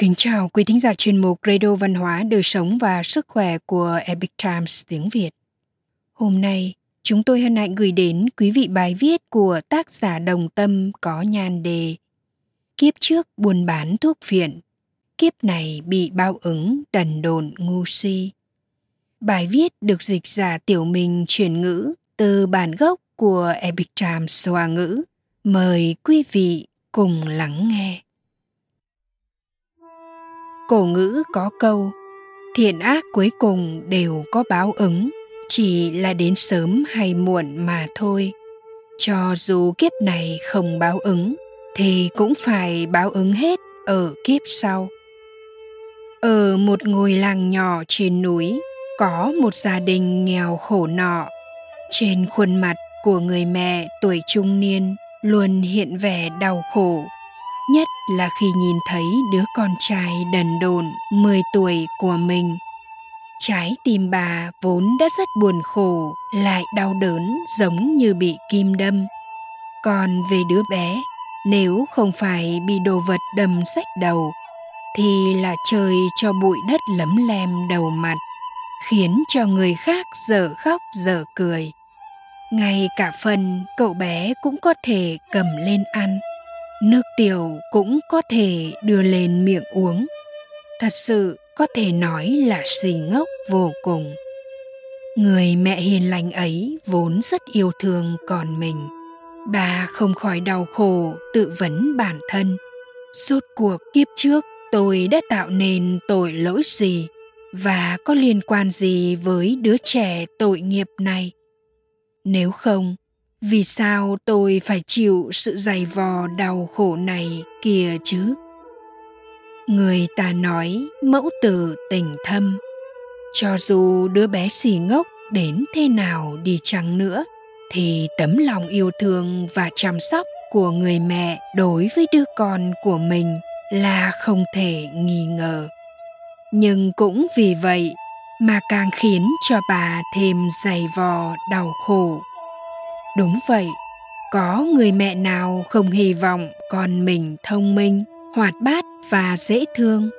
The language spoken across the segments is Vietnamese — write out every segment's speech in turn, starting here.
Kính chào quý thính giả chuyên mục Radio Văn hóa, Đời sống và Sức khỏe của Epic Times tiếng Việt. Hôm nay, chúng tôi hân hạnh gửi đến quý vị bài viết của tác giả Đồng Tâm có nhan đề Kiếp trước buôn bán thuốc phiện, kiếp này bị bao ứng đần đồn ngu si. Bài viết được dịch giả tiểu mình chuyển ngữ từ bản gốc của Epic Times Hoa ngữ. Mời quý vị cùng lắng nghe. Cổ ngữ có câu Thiện ác cuối cùng đều có báo ứng, chỉ là đến sớm hay muộn mà thôi. Cho dù kiếp này không báo ứng, thì cũng phải báo ứng hết ở kiếp sau. Ở một ngôi làng nhỏ trên núi, có một gia đình nghèo khổ nọ. Trên khuôn mặt của người mẹ tuổi trung niên luôn hiện vẻ đau khổ nhất là khi nhìn thấy đứa con trai đần độn 10 tuổi của mình. Trái tim bà vốn đã rất buồn khổ, lại đau đớn giống như bị kim đâm. Còn về đứa bé, nếu không phải bị đồ vật đâm rách đầu, thì là trời cho bụi đất lấm lem đầu mặt, khiến cho người khác dở khóc dở cười. Ngay cả phần cậu bé cũng có thể cầm lên ăn nước tiểu cũng có thể đưa lên miệng uống. Thật sự có thể nói là xì ngốc vô cùng. Người mẹ hiền lành ấy vốn rất yêu thương con mình. Bà không khỏi đau khổ tự vấn bản thân. Suốt cuộc kiếp trước tôi đã tạo nên tội lỗi gì và có liên quan gì với đứa trẻ tội nghiệp này? Nếu không vì sao tôi phải chịu sự dày vò đau khổ này kia chứ? Người ta nói mẫu tử tình thâm. Cho dù đứa bé xì ngốc đến thế nào đi chăng nữa, thì tấm lòng yêu thương và chăm sóc của người mẹ đối với đứa con của mình là không thể nghi ngờ. Nhưng cũng vì vậy mà càng khiến cho bà thêm dày vò, đau khổ đúng vậy, có người mẹ nào không hy vọng con mình thông minh, hoạt bát và dễ thương?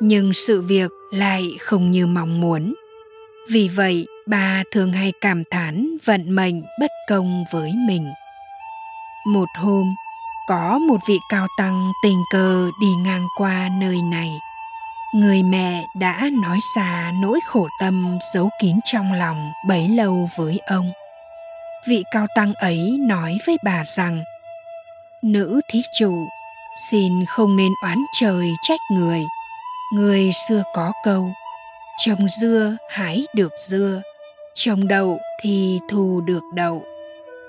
Nhưng sự việc lại không như mong muốn. Vì vậy, bà thường hay cảm thán vận mệnh bất công với mình. Một hôm, có một vị cao tăng tình cờ đi ngang qua nơi này. Người mẹ đã nói ra nỗi khổ tâm giấu kín trong lòng bấy lâu với ông vị cao tăng ấy nói với bà rằng, nữ thí chủ, xin không nên oán trời trách người. Người xưa có câu trồng dưa hái được dưa trồng đậu thì thu được đậu.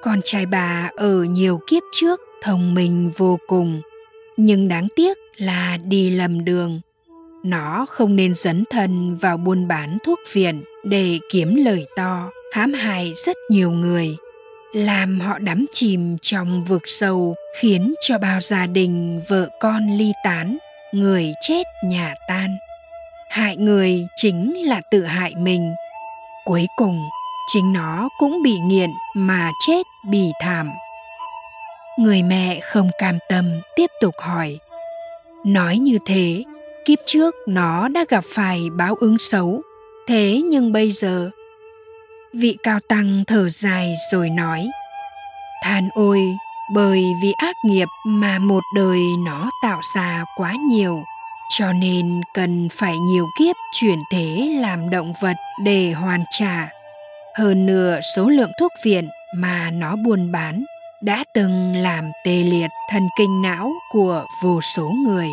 Con trai bà ở nhiều kiếp trước thông minh vô cùng, nhưng đáng tiếc là đi lầm đường. Nó không nên dấn thân vào buôn bán thuốc phiện để kiếm lời to hãm hại rất nhiều người, làm họ đắm chìm trong vực sâu, khiến cho bao gia đình, vợ con ly tán, người chết nhà tan. Hại người chính là tự hại mình. Cuối cùng, chính nó cũng bị nghiện mà chết bì thảm. Người mẹ không cam tâm tiếp tục hỏi. Nói như thế, kiếp trước nó đã gặp phải báo ứng xấu. Thế nhưng bây giờ vị cao tăng thở dài rồi nói, than ôi, bởi vì ác nghiệp mà một đời nó tạo ra quá nhiều, cho nên cần phải nhiều kiếp chuyển thế làm động vật để hoàn trả. Hơn nửa số lượng thuốc viện mà nó buôn bán đã từng làm tê liệt thần kinh não của vô số người.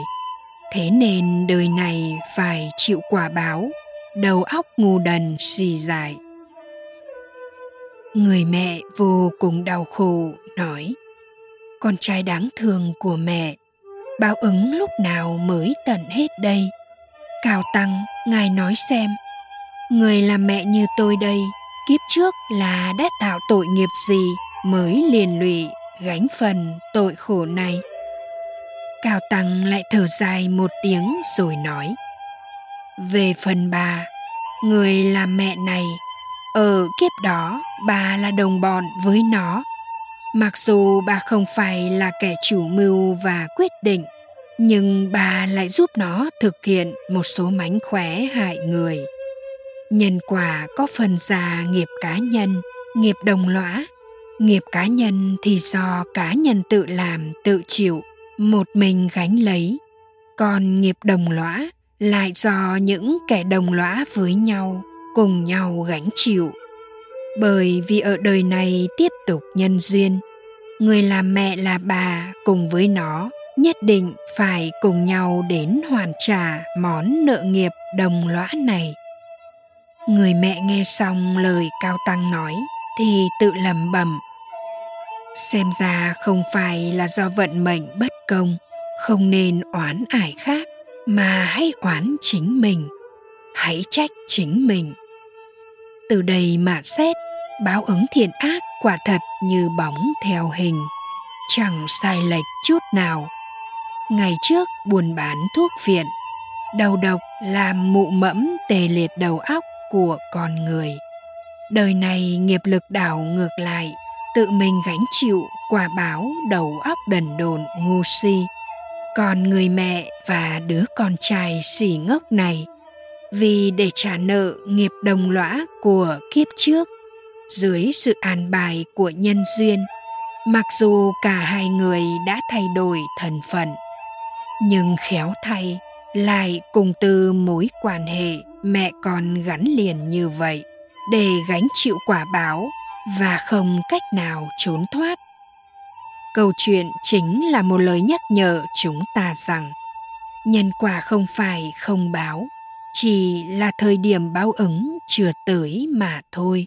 Thế nên đời này phải chịu quả báo, đầu óc ngu đần xì dài người mẹ vô cùng đau khổ, nói, con trai đáng thương của mẹ, báo ứng lúc nào mới tận hết đây? Cao tăng, ngài nói xem, người làm mẹ như tôi đây, kiếp trước là đã tạo tội nghiệp gì mới liền lụy, gánh phần tội khổ này? Cao tăng lại thở dài một tiếng rồi nói, về phần bà, người làm mẹ này, ở kiếp đó bà là đồng bọn với nó. Mặc dù bà không phải là kẻ chủ mưu và quyết định, nhưng bà lại giúp nó thực hiện một số mánh khóe hại người. Nhân quả có phần già nghiệp cá nhân, nghiệp đồng lõa. Nghiệp cá nhân thì do cá nhân tự làm, tự chịu, một mình gánh lấy. Còn nghiệp đồng lõa lại do những kẻ đồng lõa với nhau, cùng nhau gánh chịu bởi vì ở đời này tiếp tục nhân duyên, người làm mẹ là bà cùng với nó, nhất định phải cùng nhau đến hoàn trả món nợ nghiệp đồng lõa này. Người mẹ nghe xong lời cao tăng nói thì tự lẩm bẩm, xem ra không phải là do vận mệnh bất công, không nên oán ải khác, mà hãy oán chính mình, hãy trách chính mình. Từ đây mà xét báo ứng thiện ác quả thật như bóng theo hình, chẳng sai lệch chút nào. Ngày trước buôn bán thuốc viện đầu độc làm mụ mẫm tề liệt đầu óc của con người. Đời này nghiệp lực đảo ngược lại, tự mình gánh chịu quả báo đầu óc đần đồn ngu si. Còn người mẹ và đứa con trai xỉ ngốc này, vì để trả nợ nghiệp đồng lõa của kiếp trước dưới sự an bài của nhân duyên. Mặc dù cả hai người đã thay đổi thân phận, nhưng khéo thay lại cùng từ mối quan hệ mẹ con gắn liền như vậy để gánh chịu quả báo và không cách nào trốn thoát. Câu chuyện chính là một lời nhắc nhở chúng ta rằng, nhân quả không phải không báo, chỉ là thời điểm báo ứng chưa tới mà thôi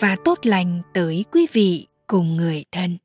và tốt lành tới quý vị cùng người thân.